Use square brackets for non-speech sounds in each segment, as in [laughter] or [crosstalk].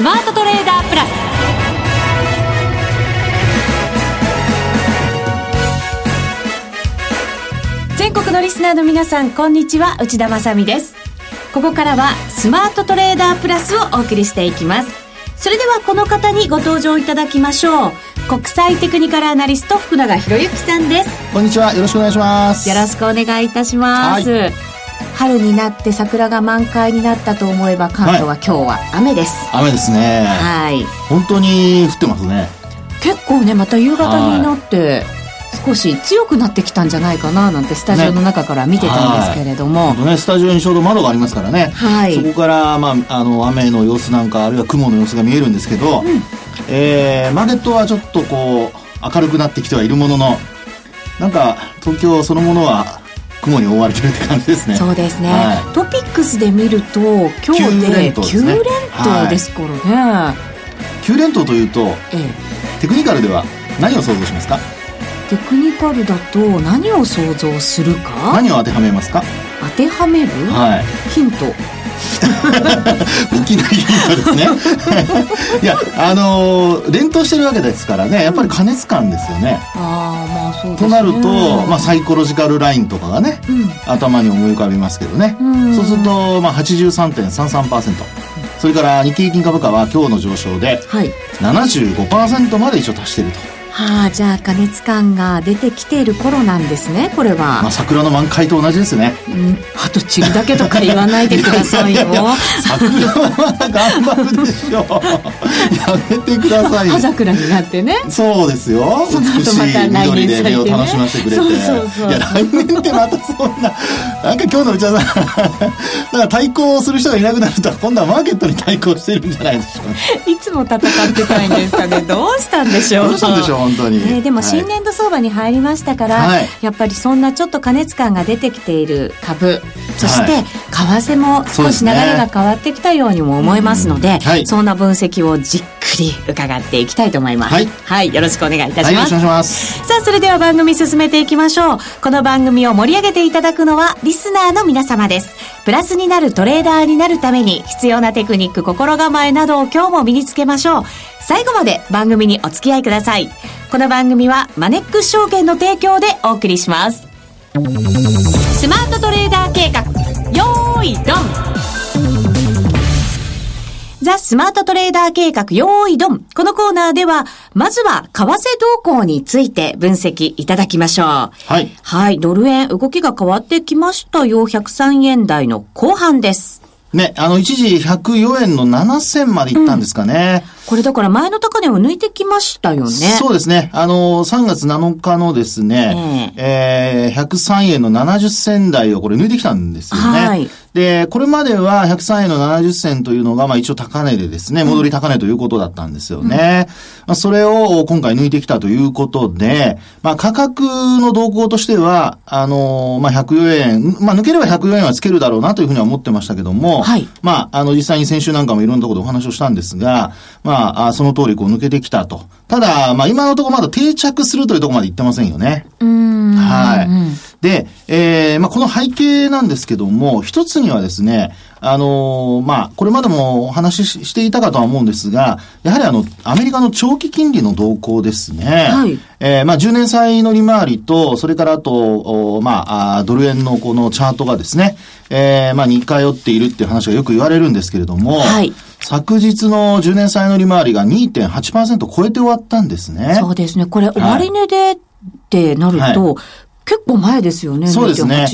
スマートトレーダープラス。全国のリスナーの皆さんこんにちは。内田まさです。ここからはスマートトレーダープラスをお送りしていきます。それではこの方にご登場いただきましょう。国際テクニカルアナリスト福永博之さんです。こんにちは。よろしくお願いします。よろしくお願いいたします、はい、春になって桜が満開になったと思えば関東は今日は雨です、はい、雨ですね。はい。本当に降ってますね。結構ねまた夕方になって、少し強くなってきたんじゃないかななんてスタジオの中から見てたんですけれども、ね、ねスタジオにちょうど窓がありますからね、はい、そこから、まあ、あの雨の様子なんかあるいは雲の様子が見えるんですけど、うん、えー、マーケットはちょっとこう明るくなってきてはいるもののなんか東京そのものは雲に覆われてるって感じですね。そうですね、はい、トピックスで見ると今日で9連投ですからね、はい、9連投というと、ええ、テクニカルでは何を想像しますか？テクニカルだと何を想像するか？何を当てはめますか？当てはめる、はい、ヒント [laughs] いきなりヒントですね。[laughs] いやあのー、連投してるわけですからねやっぱり加熱感ですよね、ああまあそうですね。となると、まあ、サイコロジカルラインとかがね、うん、頭に思い浮かびますけどね、うん、そうすると、まあ、83.33%それから日経平均株価は今日の上昇で75%まで一応達していると。はあ、じゃあ加熱感が出てきている頃なんですねこれは、まあ、桜の満開と同じですね、うん、あと散るだけとか言わないでくださいよ。桜は頑張るでしょやめてください。葉桜になってね。そうですよ。その後また来年で目を楽しませてくれて。そうそうそういや来年ってまたそんななんか今日の内田さんだから対抗する人がいなくなると今度はマーケットに対抗してるんじゃないでしょうか、いつも戦ってたいんですかね。どうしたんでしょう。どうしたんでしょう本当に、えー、でも新年度相場に入りましたから、はい、やっぱりそんなちょっと過熱感が出てきている株そして為替も少し流れが変わってきたようにも思いますので、はい、そんな分析をじっくり伺っていきたいと思います。はい、はい、よろしくお願いいたします。はい、ますさあ、それでは番組進めていきましょう。この番組を盛り上げていただくのはリスナーの皆様です。プラスになるトレーダーになるために必要なテクニック、心構えなどを今日も身につけましょう。最後まで番組にお付き合いください。この番組はマネックス証券の提供でお送りします。スマートトレーダー計画、よーいドンザ・スマートトレーダー計画、用意ドン。このコーナーでは、まずは、為替動向について分析いただきましょう。はい。はい。ドル円、動きが変わってきましたよ。103円台の後半です。ね、あの、一時104円の7銭までいったんですかね。うんこれだから前の高値を抜いてきましたよね。そうですね。あの、3月7日のですね、えー、えー、103円の70銭台をこれ抜いてきたんですよね。はい。で、これまでは103円の70銭というのが、まあ一応高値でですね、戻り高値ということだったんですよね。うん、まあそれを今回抜いてきたということで、まあ価格の動向としては、あの、まあ104円、まあ抜ければ104円はつけるだろうなというふうには思ってましたけども、はい。まあ、あの実際に先週なんかもいろんなところでお話をしたんですが、まあまあ、その通りこう抜けてきたと。ただ、まあ今のところまだ定着するというところまで行ってませんよね。はい。で、えー、まあこの背景なんですけども、一つにはですね、あのー、まあ、これまでもお話ししていたかとは思うんですが、やはりあの、アメリカの長期金利の動向ですね。はい。えー、まあ、10年債の利回りと、それからあと、まあ、あドル円のこのチャートがですね、えー、まあ、似通っているっていう話がよく言われるんですけれども、はい。昨日の10年債の利回りが2.8%超えて終わったんですね。そうですね。これ、終値で、ってなると、はい結構前ですよね、そうですね。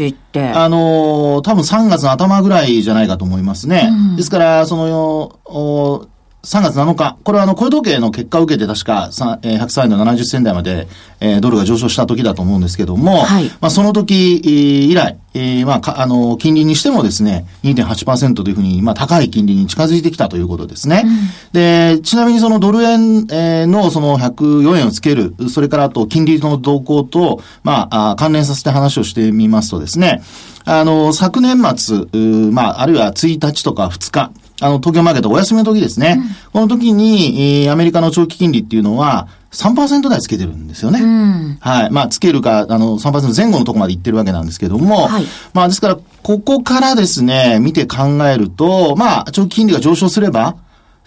あのー、多分3月の頭ぐらいじゃないかと思いますね。うん、ですから、その、3月7日、これはあの、雇用統計の結果を受けて確か、えー、103円の70銭台まで、えー、ドルが上昇した時だと思うんですけども、はい、まあ、その時以来、えー、まあ、あの、金利にしてもですね、2.8%というふうに、まあ、高い金利に近づいてきたということですね。うん、で、ちなみにそのドル円、えー、のその104円をつける、それからあと金利の動向と、まあ、あ関連させて話をしてみますとですね、あの、昨年末、まあ、あるいは1日とか2日、あの、東京マーケットお休みの時ですね。うん、この時に、えー、アメリカの長期金利っていうのは、3%台つけてるんですよね。うん、はい。まあ、つけるか、あの、3%前後のところまで行ってるわけなんですけども、はい、まあ、ですから、ここからですね、見て考えると、まあ、長期金利が上昇すれば、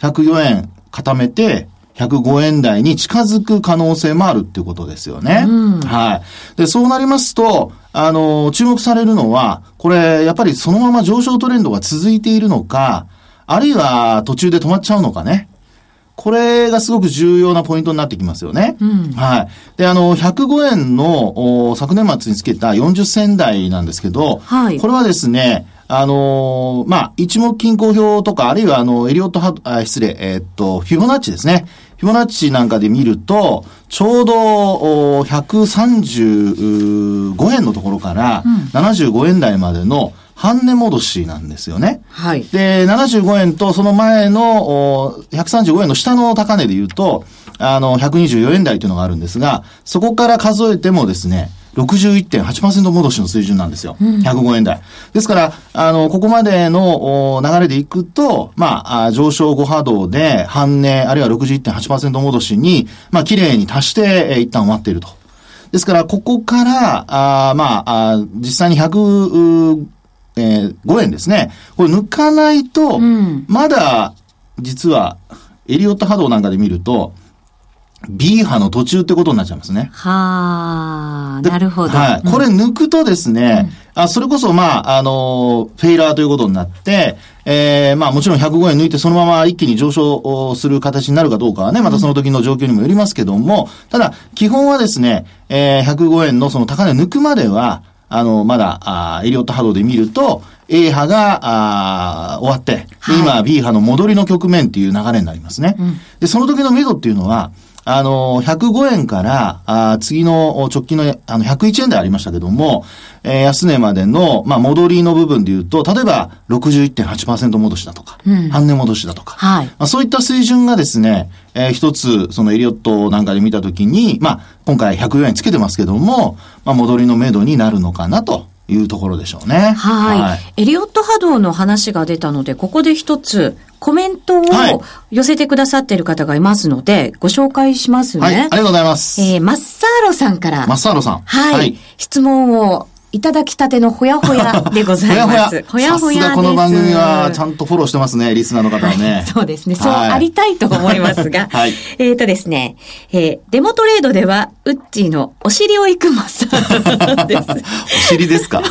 104円固めて、105円台に近づく可能性もあるっていうことですよね。うん、はい。で、そうなりますと、あの、注目されるのは、これ、やっぱりそのまま上昇トレンドが続いているのか、あるいは途中で止まっちゃうのかね。これがすごく重要なポイントになってきますよね。うん、はい。で、あの、105円の昨年末につけた40銭台なんですけど、はい、これはですね、あのー、まあ、一目均衡表とか、あるいはあの、エリオットハあ、失礼、えー、っと、フィボナッチですね。フィボナッチなんかで見ると、ちょうど、135円のところから、75円台までの、半値戻しなんですよね。はい。で、75円とその前の135円の下の高値で言うと、あの、124円台というのがあるんですが、そこから数えてもですね、61.8%戻しの水準なんですよ。うん、105円台。ですから、あの、ここまでの流れでいくと、まあ、上昇5波動で半値、あるいは61.8%戻しに、まあ、綺麗に達して、え一旦終わっていると。ですから、ここから、あまあ、あ実際に100、えー、5円ですね。これ抜かないと、うん、まだ、実は、エリオット波動なんかで見ると、B 波の途中ってことになっちゃいますね。はあ、なるほど。はい。これ抜くとですね、うん、あそれこそ、まあ、あの、フェイラーということになって、えー、まあもちろん105円抜いてそのまま一気に上昇する形になるかどうかはね、またその時の状況にもよりますけども、ただ、基本はですね、えー、105円のその高値抜くまでは、あの、まだ、あエリオット波動で見ると、A 波が、あ終わって、はい、今 B 波の戻りの局面っていう流れになりますね。うん、で、その時の目処っていうのは、あの、105円から、あ次の直近の、あの、101円でありましたけども、えー、安値までの、まあ、戻りの部分で言うと、例えば、61.8%戻しだとか、うん、半値戻しだとか、はい。まあ、そういった水準がですね、えー、一つ、そのエリオットなんかで見たときに、まあ、今回104円つけてますけども、まあ、戻りの目処になるのかなと。いうところでしょうね。はい。はい、エリオット波動の話が出たので、ここで一つ、コメントを寄せてくださっている方がいますので、ご紹介しますね。はい、ありがとうございます。えー、マッサーロさんから。マッサーロさん。はい。はい、質問をいただきたてのほやほや [laughs] でございます。ほやほや。さすがこの番組はちゃんとフォローしてますね、リスナーの方はね。はい、そうですね。そうありたいと思いますが。[laughs] はい、えっ、とですね、えー、デモトレードでは、ウッチーのお尻を行くマッサーです。[laughs] お尻ですか？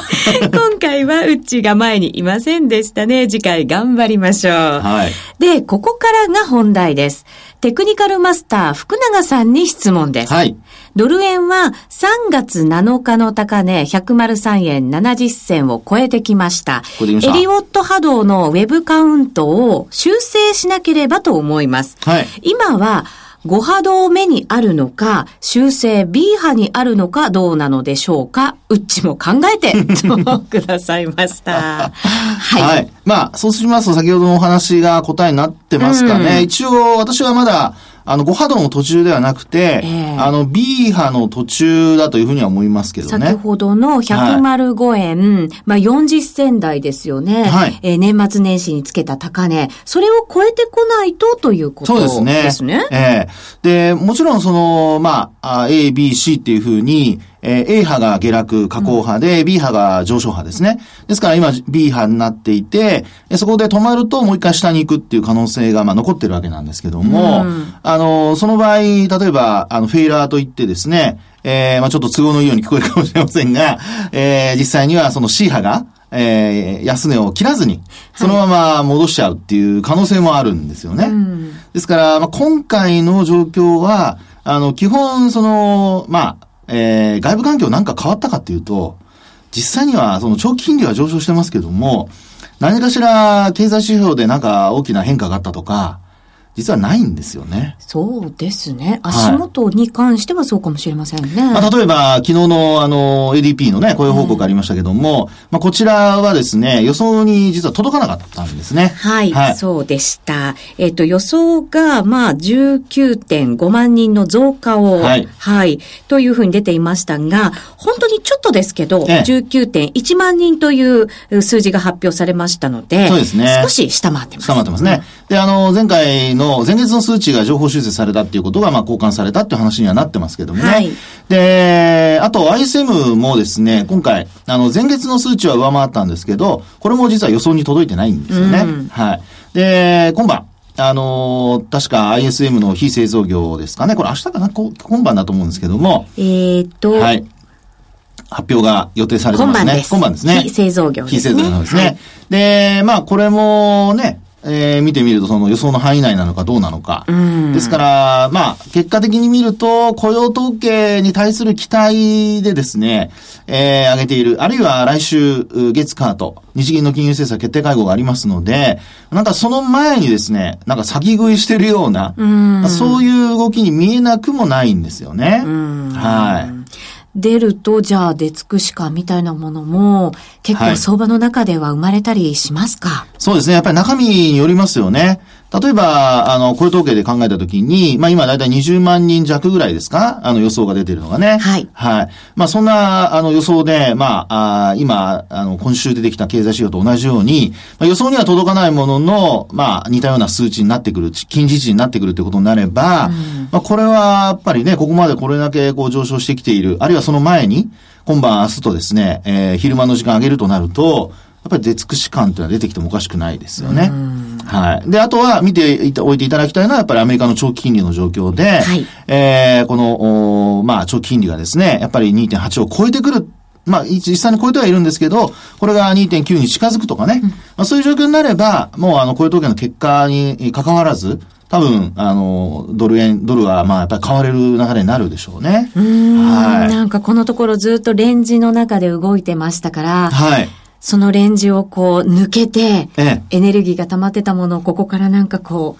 今回はウッチーが前にいませんでしたね。次回頑張りましょう。はい。で、ここからが本題です。テクニカルマスター福永さんに質問です。はい。ドル円は3月7日の高値103円70銭を超えてきました。エリオット波動のウェブカウントを修正しなければと思います。はい、今は5波動目にあるのか、修正 B 波にあるのかどうなのでしょうかうっちも考えて、[laughs] とくださいました。はい。はい。まあ、そうしますと先ほどのお話が答えになってますかね。うん、一応、私はまだ、あの、5波動の途中ではなくて、えー、あの、B 波の途中だというふうには思いますけどね。先ほどの105円、はい、まあ40銭台ですよね。はい。えー、年末年始につけた高値、それを超えてこないとということですね。そうですね。ええー、で、もちろんその、まあ、A、B、C っていうふうに、えー、A 波が下落、下降波で、うん、B 波が上昇波ですね。ですから今 B 波になっていて、そこで止まるともう一回下に行くっていう可能性がまあ残ってるわけなんですけども、うん、あの、その場合、例えば、あの、フェイラーといってですね、えー、まあちょっと都合のいいように聞こえるかもしれませんが、えー、実際にはその C 波が、えー、安値を切らずに、そのまま戻しちゃうっていう可能性もあるんですよね。はいですから、まあ、今回の状況は、あの、基本、その、まあ、えー、外部環境なんか変わったかっていうと、実際にはその長期金利は上昇してますけども、何かしら経済指標でなんか大きな変化があったとか、実はないんですよね。そうですね。足元に関してはそうかもしれませんね。はい、まあ、例えば、昨日のあの、ADP のね、雇用報告ありましたけども、まあ、こちらはですね、予想に実は届かなかったんですね。はい、はい、そうでした。えっ、ー、と、予想が、まあ、19.5万人の増加を、はい、はい、というふうに出ていましたが、本当にちょっとですけど、ええ、19.1万人という数字が発表されましたので、そうですね。少し下回ってます。下回ってますね。で、あの、前回の前月の数値が情報修正されたっていうことが、まあ、交換されたっていう話にはなってますけどもね。はい、で、あと ISM もですね、今回、あの、前月の数値は上回ったんですけど、これも実は予想に届いてないんですよね。うん、はい。で、今晩、あのー、確か ISM の非製造業ですかね。これ明日かな？今晩だと思うんですけども。えっと。はい。発表が予定されてますね。今晩です。ね。非製造業ですね。非製造業ですね。はい、で、まあ、これもね、えー、見てみるとその予想の範囲内なのかどうなのか。ですから、まあ、結果的に見ると、雇用統計に対する期待でですね、えー、上げている、あるいは来週、月カート、日銀の金融政策決定会合がありますので、なんかその前にですね、なんか先食いしてるような、うそういう動きに見えなくもないんですよね。はい。出ると、じゃあ出尽くしかみたいなものも、結構相場の中では生まれたりしますか、はい、そうですね。やっぱり中身によりますよね。例えば、あの、雇用統計で考えたときに、まあ今だいたい20万人弱ぐらいですか？あの予想が出てるのがね。はい。はい。まあそんな、あの予想で、まあ、あ今、あの、今週出てきた経済指標と同じように、まあ、予想には届かないものの、まあ似たような数値になってくる、近似値になってくるということになれば、うん、まあこれはやっぱりね、ここまでこれだけこう上昇してきている、あるいはその前に、今晩明日とですね、えー、昼間の時間上げるとなると、やっぱり出尽くし感というのは出てきてもおかしくないですよね。はい。で、あとは見ておいていただきたいのは、やっぱりアメリカの長期金利の状況で、はい、えー、この、まあ、長期金利がですね、やっぱり2.8を超えてくるまあ、実際に超えてはいるんですけど、これが2.9に近づくとかね、うん、まあ、そういう状況になれば、もうあの、雇用統計の結果に関わらず、多分、あの、ドル円、ドルは、まあ、やっぱり買われる流れになるでしょうね。うん。はい。なんかこのところずっとレンジの中で動いてましたから、はい。そのレンジをこう抜けて、ええ、エネルギーが溜まってたものをここからなんかこ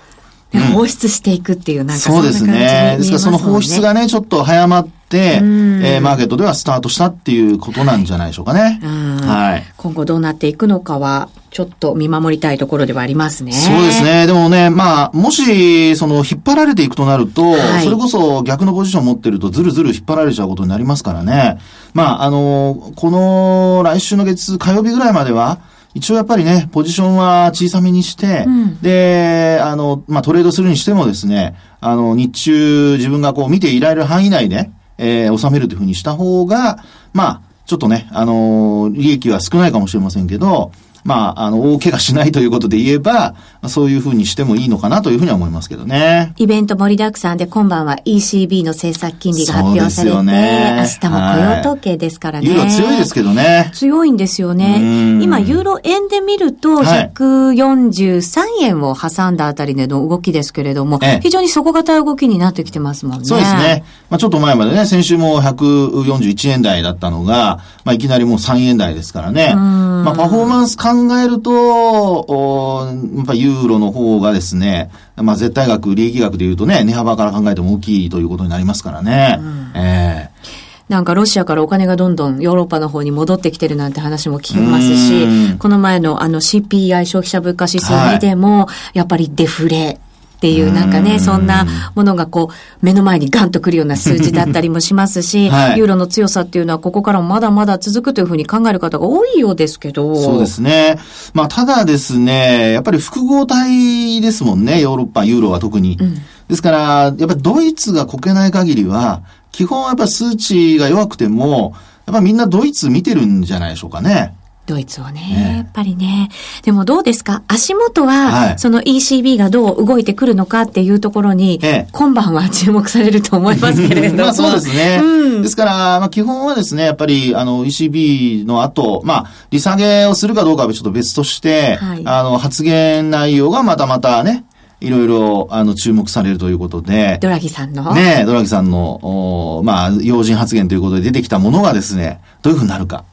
う、放出していくっていう、なんかそうですね。ですからその放出がね、ちょっと早まって、えー、マーケットではスタートしたっていうことなんじゃないでしょうかね。はい。今後どうなっていくのかは、ちょっと見守りたいところではありますね。そうですね。でもね、まあ、もし、その、引っ張られていくとなると、はい、それこそ逆のポジションを持ってると、ずるずる引っ張られちゃうことになりますからね。まあ、あの、この、来週の月、火曜日ぐらいまでは、一応やっぱりね、ポジションは小さめにして、うん、で、あの、まあ、トレードするにしてもですね、あの、日中自分がこう見ていられる範囲内で、えー、収めるというふうにした方が、まあ、ちょっとね、あの利益は少ないかもしれませんけど、まあ、あの、大怪我しないということで言えば、そういうふうにしてもいいのかなというふうには思いますけどね。イベント盛りだくさんで今晩は ECB の政策金利が発表されて、ね、明日も雇用統計ですからね。ユーロ強いですけどね。強いんですよね。今、ユーロ円で見ると、143円を挟んだあたりでの動きですけれども、非常に底堅い動きになってきてますもんね。そうですね。まあ、ちょっと前までね、先週も141円台だったのが、まあ、いきなりもう3円台ですからね。まあ、パフォーマンス考えると、やっぱユーロの方がですね、まあ、絶対額、利益額で言うとね、値幅から考えても大きいということになりますからね。ええ。ーなんかロシアからお金がどんどんヨーロッパの方に戻ってきてるなんて話も聞きますし、この前のあの CPI 消費者物価指数見ても、やっぱりデフレっていうなんかね、そんなものがこう、目の前にガンとくるような数字だったりもしますし、[laughs] はい、ユーロの強さっていうのはここからもまだまだ続くというふうに考える方が多いようですけど。そうですね。まあ、ただですね、やっぱり複合体ですもんね、ヨーロッパ、ユーロは特に。うん、ですから、やっぱりドイツがこけない限りは、基本やっぱ数値が弱くても、やっぱみんなドイツ見てるんじゃないでしょうかね。ドイツをね、ねやっぱりね。でもどうですか？足元は、はい、その ECB がどう動いてくるのかっていうところに、ええ、今晩は注目されると思いますけれども。[laughs] まあそうですね。うん、ですから、まあ基本はですね、やっぱりあの ECB の後、まあ利下げをするかどうかはちょっと別として、はい、あの発言内容がまたまたね、いろいろ、あの、注目されるということで。ドラギさんの？ねドラギさんの、おまあ、要人発言ということで出てきたものがですね、どういうふうになるか。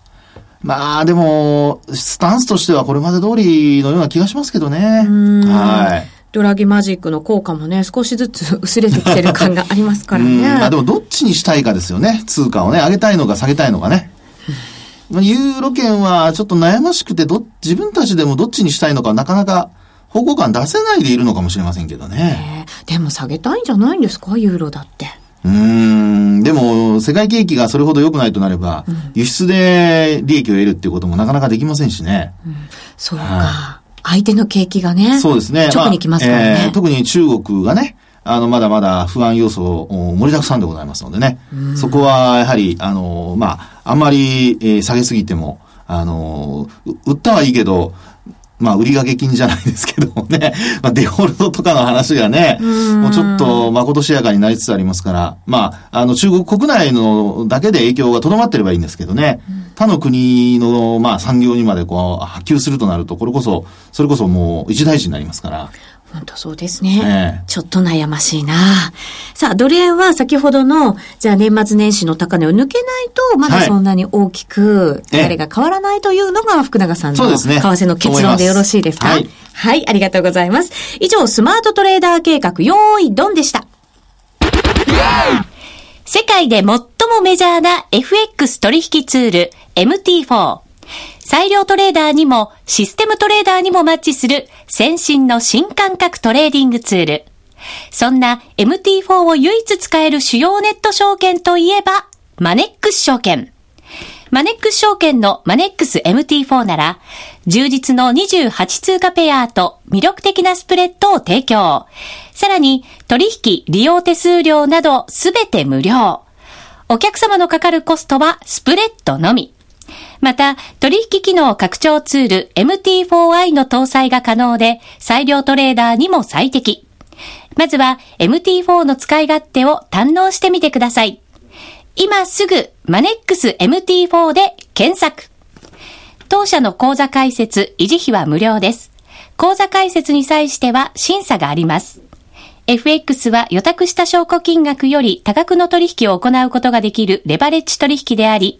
まあでも、スタンスとしてはこれまで通りのような気がしますけどね。はい。ドラギマジックの効果もね、少しずつ薄れてきてる感がありますからね。まあでもどっちにしたいかですよね。通貨をね、上げたいのか下げたいのかね。ユーロ圏はちょっと悩ましくてど、自分たちでもどっちにしたいのかなかなか方向感出せないでいるのかもしれませんけどね。でも下げたいんじゃないんですか、ユーロだって。うん、でも、世界景気がそれほど良くないとなれば、うん、輸出で利益を得るっていうこともなかなかできませんしね。うん、そうか。は相手の景気がね。そうですね。直に来ますからね、まあえー、特に中国がね、あの、まだまだ不安要素盛りだくさんでございますのでね。そこは、やはり、あの、まあ、あんまり、えー、下げすぎても、あの、売ったはいいけど、まあ、売上金じゃないですけどもね、[laughs] まあ、デフォルトとかの話がね、もうちょっと、まことしやかになりつつありますから、まあ、あの、中国国内のだけで影響がとどまってればいいんですけどね、他の国の、まあ、産業にまでこう、波及するとなると、これこそ、それこそもう一大事になりますから。本当そうですね。えちょっと悩ましいな。さあ、ドル円は先ほどの、じゃあ年末年始の高値を抜けないと、まだそんなに大きく流れが変わらないというのが福永さんの為替の結論でよろしいですか、はい、はい、ありがとうございます。以上、スマートトレーダー計画、用意ドンでした。世界で最もメジャーな FX 取引ツール MT4。裁量トレーダーにもシステムトレーダーにもマッチする先進の新感覚トレーディングツール。そんな MT4 を唯一使える主要ネット証券といえば、マネックス証券。マネックス証券のマネックス MT4 なら、充実の28通貨ペアと魅力的なスプレッドを提供。さらに、取引、利用手数料などすべて無料。お客様のかかるコストはスプレッドのみ。また、取引機能拡張ツール MT4i の搭載が可能で、裁量トレーダーにも最適。まずは MT4 の使い勝手を堪能してみてください。今すぐマネックス MT4 で検索。当社の口座開設、維持費は無料です。口座開設に際しては審査があります。FX は予託した証拠金額より多額の取引を行うことができるレバレッジ取引であり、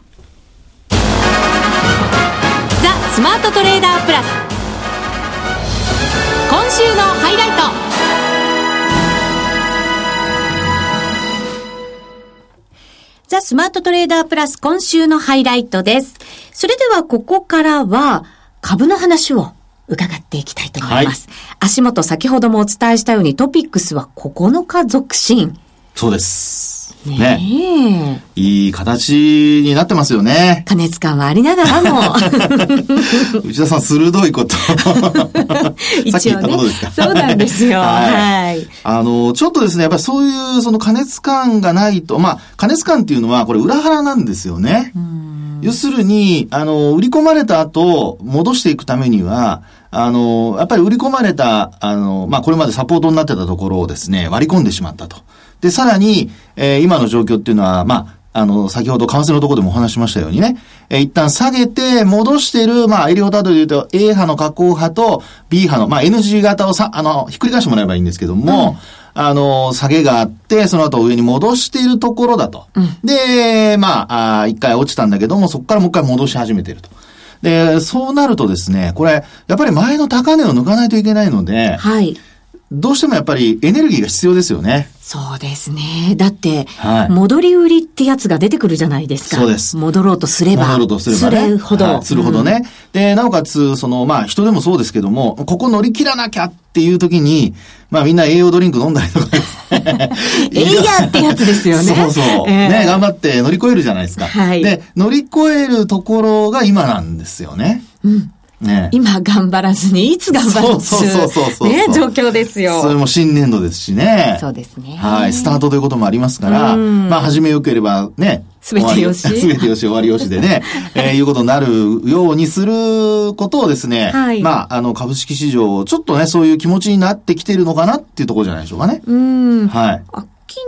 スマートトレーダープラス。今週のハイライト。ザ・スマートトレーダープラス今週のハイライトです。それではここからは株の話を伺っていきたいと思います。はい、足元先ほどもお伝えしたようにトピックスは9日続伸。そうです。ねねいい形になってますよね。加熱感はありながらも。[laughs] 内田さん、鋭いこと。[laughs] 一応ね。そうなんですよ。はい。あの、ちょっとですね、やっぱりそういうその加熱感がないと、まあ、加熱感っていうのはこれ裏腹なんですよね。要するに、あの、売り込まれた後、戻していくためには、あの、やっぱり売り込まれた、あの、まあ、これまでサポートになってたところをですね、割り込んでしまったと。で、さらに、えー、今の状況っていうのは、まあ、あの、先ほど為替のところでもお話しましたようにね、えー、一旦下げて戻してる、まあ、エリオタードで言うと A 派の加工派と B 派の、まあ、NG 型をさ、あの、ひっくり返してもらえばいいんですけども、うん、あの、下げがあって、その後上に戻しているところだと。うん、で、まあ、あ一回落ちたんだけども、そこからもう一回戻し始めていると。で、そうなるとですね、これ、やっぱり前の高値を抜かないといけないので、はい。どうしてもやっぱりエネルギーが必要ですよね。そうですね。だって、はい、戻り売りってやつが出てくるじゃないですか。そうです。戻ろうとすれば。戻ろうとすれば、ね。するほど。はい、するほどね。うん、で、なおかつ、その、まあ、人でもそうですけども、ここ乗り切らなきゃっていう時に、まあ、みんな栄養ドリンク飲んだりとか。えいやってやつですよね。そうそう。えー、ね、頑張って乗り越えるじゃないですか。はい。で、乗り越えるところが今なんですよね。うん。ね、今頑張らずに、いつ頑張るそうそうそうそうね、状況ですよ。それも新年度ですしね。そうですね。はい。スタートということもありますから、まあ、始めよければね、すべてよし。[laughs] すべてよし、終わりよしでね、[laughs] えー、いうことになるようにすることをですね、はい、まあ、あの、株式市場、ちょっとね、そういう気持ちになってきてるのかなっていうところじゃないでしょうかね。うん。はい。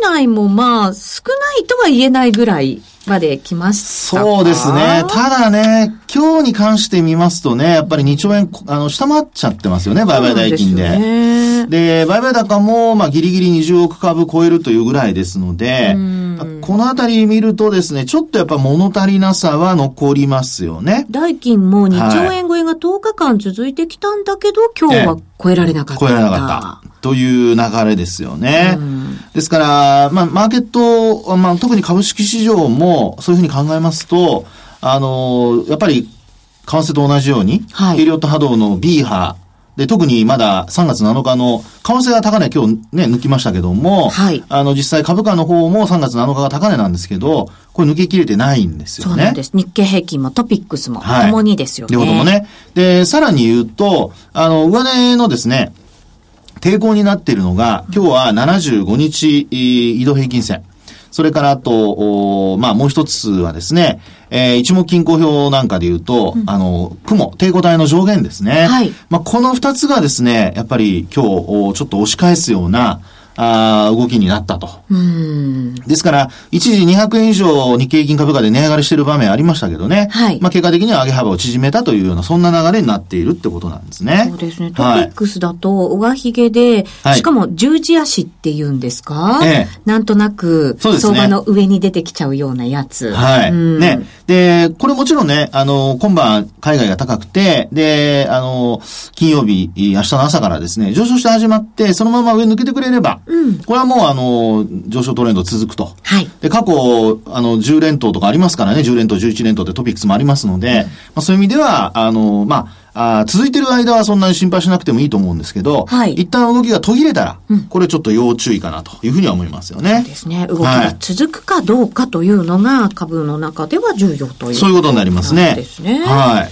商いもまあ、少ないとは言えないぐらいまで来ましたそうですね。ただね、今日に関して見ますとね、やっぱり2兆円、あの、下回っちゃってますよね、売買代金で。で、売買高も、まあ、ギリギリ20億株超えるというぐらいですので、このあたり見るとですね、ちょっとやっぱ物足りなさは残りますよね。代金も2兆円超えが10日間続いてきたんだけど、はい、今日は超えられなかった。超えられなかった。という流れですよね。ですから、まあ、マーケット、まあ、特に株式市場も、そういうふうに考えますと、あの、やっぱり、為替と同じように、はい、エリオット波動の B 波で、特にまだ3月7日の、為替が高値今日ね、抜きましたけども、はい。あの、実際株価の方も3月7日が高値なんですけど、これ抜けきれてないんですよね。そうなんです。日経平均もトピックスも、ともにですよね。両方もね。で、さらに言うと、あの、上値のですね、抵抗になっているのが、今日は75日移動平均線。それからあと、まあもう一つはですね、えー、一目均衡表なんかで言うと、うん、あの、雲、抵抗体の上限ですね。はい。まあこの二つがですね、やっぱり今日、ちょっと押し返すような、あ動きになったと。ですから、一時200円以上日経平均株価で値上がりしている場面ありましたけどね。はい。まあ結果的には上げ幅を縮めたというような、そんな流れになっているってことなんですね。そうですね。トピックスだと、上髭で、はい、しかも十字足って言うんですか、ええ、なんとなく。相場の上に出てきちゃうようなやつ。はい。ね。で、これもちろんね、あの、今晩海外が高くて、で、あの、金曜日、明日の朝からですね、上昇して始まって、そのまま上抜けてくれれば、うん、これはもうあの、上昇トレンド続くと。はい。で、過去、あの、10連投とかありますからね、10連投、11連投ってトピックスもありますので、うん、まあそういう意味では、あの、まあ、あ続いてる間はそんなに心配しなくてもいいと思うんですけど、はい、一旦動きが途切れたら、うん、これちょっと要注意かなというふうには思いますよね。そうですね。動きが続くかどうかというのが、株の中では重要という、そういうことになりますね。ですね。はい。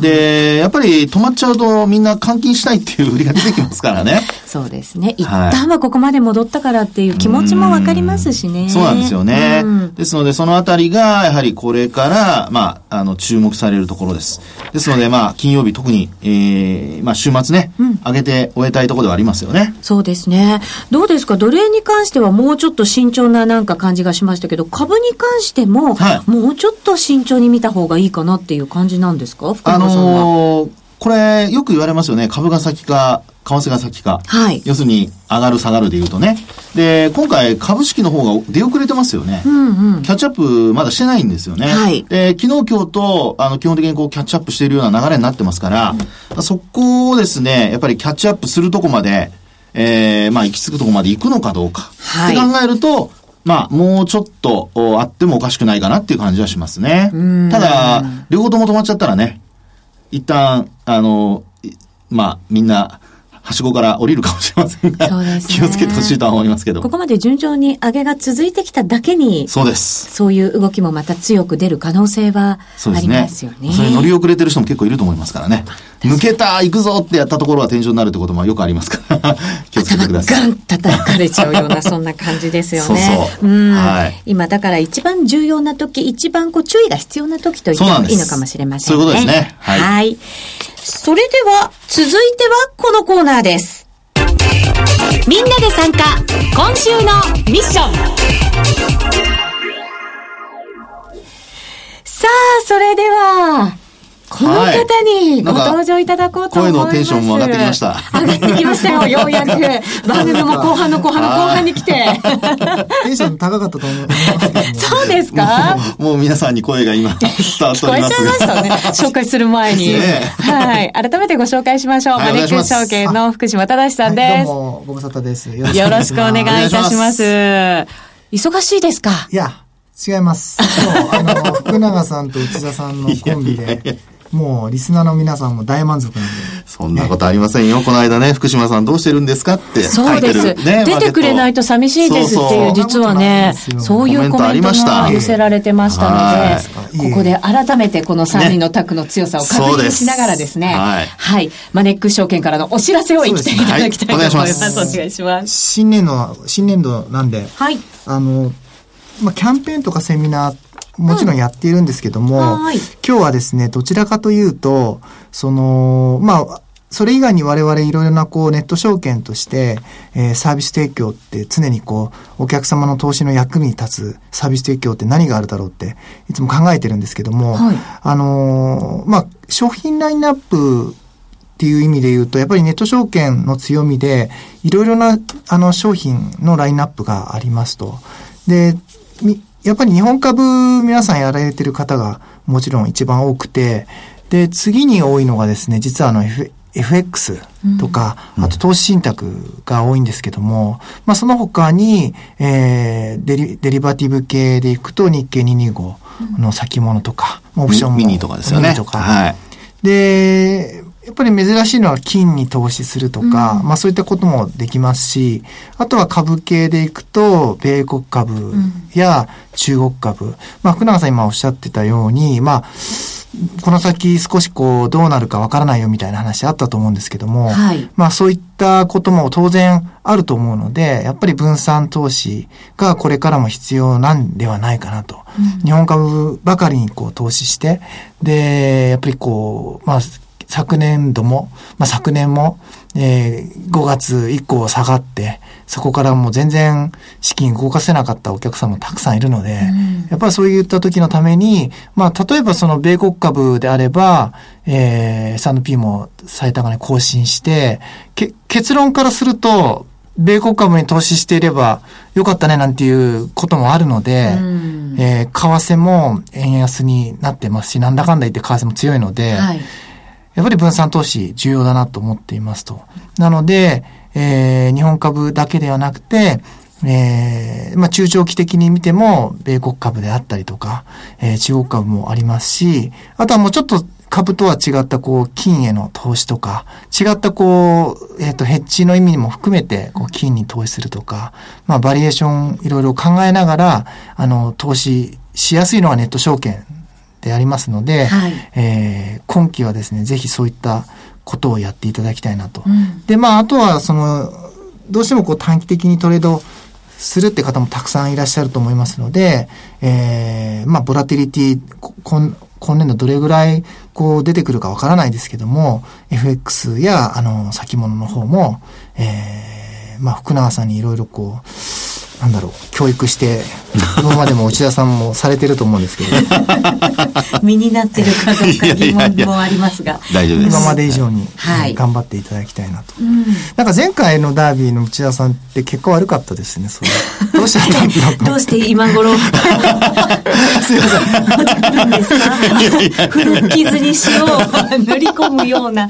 で、やっぱり止まっちゃうとみんな換金したいっていう売りが出てきますからね。[laughs] そうですね。一旦はここまで戻ったからっていう気持ちもわかりますしね。そうなんですよね。ですので、そのあたりが、やはりこれから、まあ、あの、注目されるところです。ですので、まあ、金曜日特に、ええー、まあ、週末ね、うん、上げて終えたいところではありますよね。そうですね。どうですか、奴隷に関してはもうちょっと慎重ななんか感じがしましたけど、株に関しても、はい、もうちょっと慎重に見た方がいいかなっていう感じなんですか？あのーこれ、よく言われますよね。株が先か、為替が先か。はい。要するに、上がる下がるで言うとね。で、今回、株式の方が出遅れてますよね。うんうん。キャッチアップまだしてないんですよね。はい。で、昨日今日と、あの、基本的にこう、キャッチアップしているような流れになってますから、うん、そこをですね、やっぱりキャッチアップするとこまで、えー、まあ、行き着くとこまで行くのかどうか。はい。って考えると、まあ、もうちょっとあってもおかしくないかなっていう感じはしますね。ただ、両方とも止まっちゃったらね、一旦、あの、まあ、みんな、はしごから降りるかもしれませんが、ね、気をつけてほしいとは思いますけど。ここまで順調に上げが続いてきただけに、そうです。そういう動きもまた強く出る可能性はありますよね。そ、ね、れ乗り遅れてる人も結構いると思いますからね。抜けた行くぞってやったところは天井になるってこともよくありますから [laughs] 気をつけてください。ガン叩かれちゃうようなそんな感じですよね。そうそう。うん、はい、今だから一番重要な時、一番こう注意が必要な時と言ってもいいのかもしれませんね。そういうことですね。はい。はいそれでは、続いてはこのコーナーです。みんなで参加、今週のミッション。さあ、それでは、この方にご登場いただこうと思います。声のテンションも上がってきました。上がってきましたよ、ようやく。番組も後半の後半の後半に来て。[laughs] テンション高かったと思いますそうですか？[laughs] もう皆さんに声が今、伝わっております。聞こえちゃいましたね。紹介する前に。はい。改めてご紹介しましょう。マネック証券の福島正さんです。どうも、ご無沙汰です。よろしくお願いいたします。忙しいですかいや、違います。そう、あの、[laughs] 福永さんと内田さんのコンビで、もうリスナーの皆さんも大満足なんで。そんなことありませんよ。ね、この間ね、福島さんどうしてるんですかってそうです。ね、出てくれないと寂しいですっていう、実はね、そういうコメントが寄せられてましたので、ここで改めてこの3人のタッグの強さを確認しながらですね、はい、はい。マネック証券からのお知らせを言っていただきたいと思います。お願いします。新年度、新年度なんで、はい。あの、まあ、キャンペーンとかセミナーもちろんやっているんですけども、うん、今日はですね、どちらかというと、その、まあ、それ以外に我々いろいろなこうネット証券として、えー、サービス提供って常にこうお客様の投資の役に立つサービス提供って何があるだろうっていつも考えてるんですけども、はい、あのー、まあ、商品ラインナップっていう意味で言うと、やっぱりネット証券の強みで、いろいろなあの商品のラインナップがありますと。で、やっぱり日本株皆さんやられてる方がもちろん一番多くて、で、次に多いのがですね、実はあの、F、FX とか、うん、あと投資信託が多いんですけども、まあその他に、えー、デリデリバティブ系でいくと日経225の先物とか、オプションも。ミニとかですよね。ミニとか。はい。で、やっぱり珍しいのは金に投資するとか、うん、まあそういったこともできますし、あとは株系でいくと、米国株や中国株、うん、まあ福永さん今おっしゃってたように、まあ、この先少しこうどうなるかわからないよみたいな話あったと思うんですけども、はい、まあそういったことも当然あると思うので、やっぱり分散投資がこれからも必要なんではないかなと。うん、日本株ばかりにこう投資して、で、やっぱりこう、まあ昨年度も、まあ昨年も、えー、5月以降下がって、そこからもう全然資金動かせなかったお客さんもたくさんいるので、うん、やっぱりそういった時のために、まあ例えばその米国株であれば、えー、S&P も最高値更新して、結論からすると、米国株に投資していればよかったねなんていうこともあるので、うん、えー、為替も円安になってますし、なんだかんだ言って為替も強いので、はいやっぱり分散投資重要だなと思っていますと。なので、えー、日本株だけではなくて、えー、まあ中長期的に見ても、米国株であったりとか、えー、中国株もありますし、あとはもうちょっと株とは違った、こう、金への投資とか、違ったこう、えっ、ー、と、ヘッジの意味も含めて、こう、金に投資するとか、まあ、バリエーションいろいろ考えながら、あの、投資しやすいのはネット証券でありますので、はい、えー、今期はですね、ぜひそういったことをやっていただきたいなと。うん、で、まあ、あとは、その、どうしてもこう短期的にトレードするって方もたくさんいらっしゃると思いますので、えー、まあ、ボラティリティ、今今年度どれぐらいこう出てくるかわからないですけども、FX やあの先物の方も、えー、まあ福永さんにいろいろこう、なんだろう、教育して、今までも内田さんもされてると思うんですけど。[laughs] 身になってるかどうか疑問もありますが。[laughs] 大丈夫です。今まで以上に、はい、頑張っていただきたいなと、うん。なんか前回のダービーの内田さんって結果悪かったですね、それ。どうしちゃったんだろうどうして今頃？[laughs] すいません。ですか？古傷に塩を塗り込むような。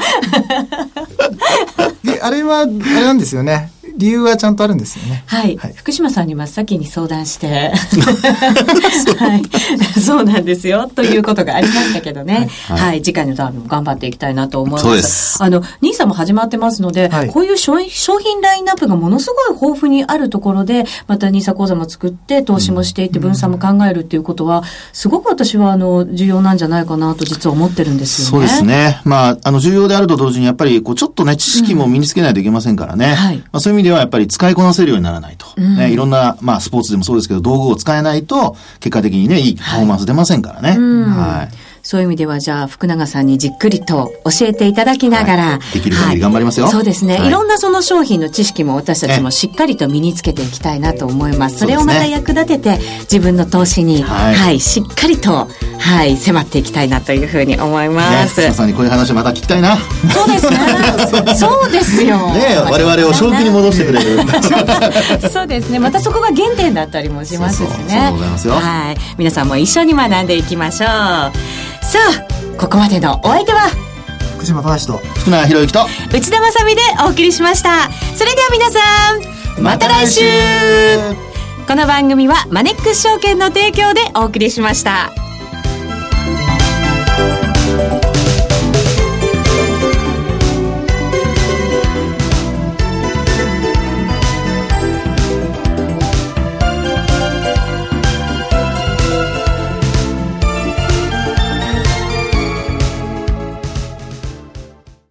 で、あれは、あれなんですよね。理由はちゃんとあるんですよね。はい。はい、福島さんに真っ先に相談して、[laughs] はい。そうなんですよ。ということがありましたけどね。はい。はい、次回のターンも頑張っていきたいなと思います。そうです。あの、ニーサも始まってますので、はい、こういう商品ラインナップがものすごい豊富にあるところで、またニーサ講座も作って、投資もしていって、分散も考えるっていうことは、すごく私は、あの、重要なんじゃないかなと実は思ってるんですよね。そうですね。まあ、あの、重要であると同時に、やっぱり、こう、ちょっとね、知識も身につけないといけませんからね。うん、はい。まあ、そういう意味ででは、やっぱり使いこなせるようにならないと。うん、ね、いろんな、まあ、スポーツでもそうですけど、道具を使えないと、結果的にね、いいパフォーマンス出ませんからね。はい。そういう意味では、じゃあ、福永さんにじっくりと教えていただきながら、はい、できる限り頑張りますよ、はい、そうですね、はい、いろんなその商品の知識も私たちもしっかりと身につけていきたいなと思います。それをまた役立てて、自分の投資に、はい、はい、しっかりと、はい、迫っていきたいなというふうに思います。ね、皆さんにこういう話また聞きたいな。そうですね。[laughs] そうですよ。ね我々を正気に戻してくれる。[laughs] そうですね。またそこが原点だったりもしますしね。そうそうございますよ。はい。皆さんも一緒に学んでいきましょう。さあ、ここまでのお相手は？福島正と福永博之と。内田まさでお送りしました。それでは皆さんまた来週。この番組はマネックス証券の提供でお送りしました。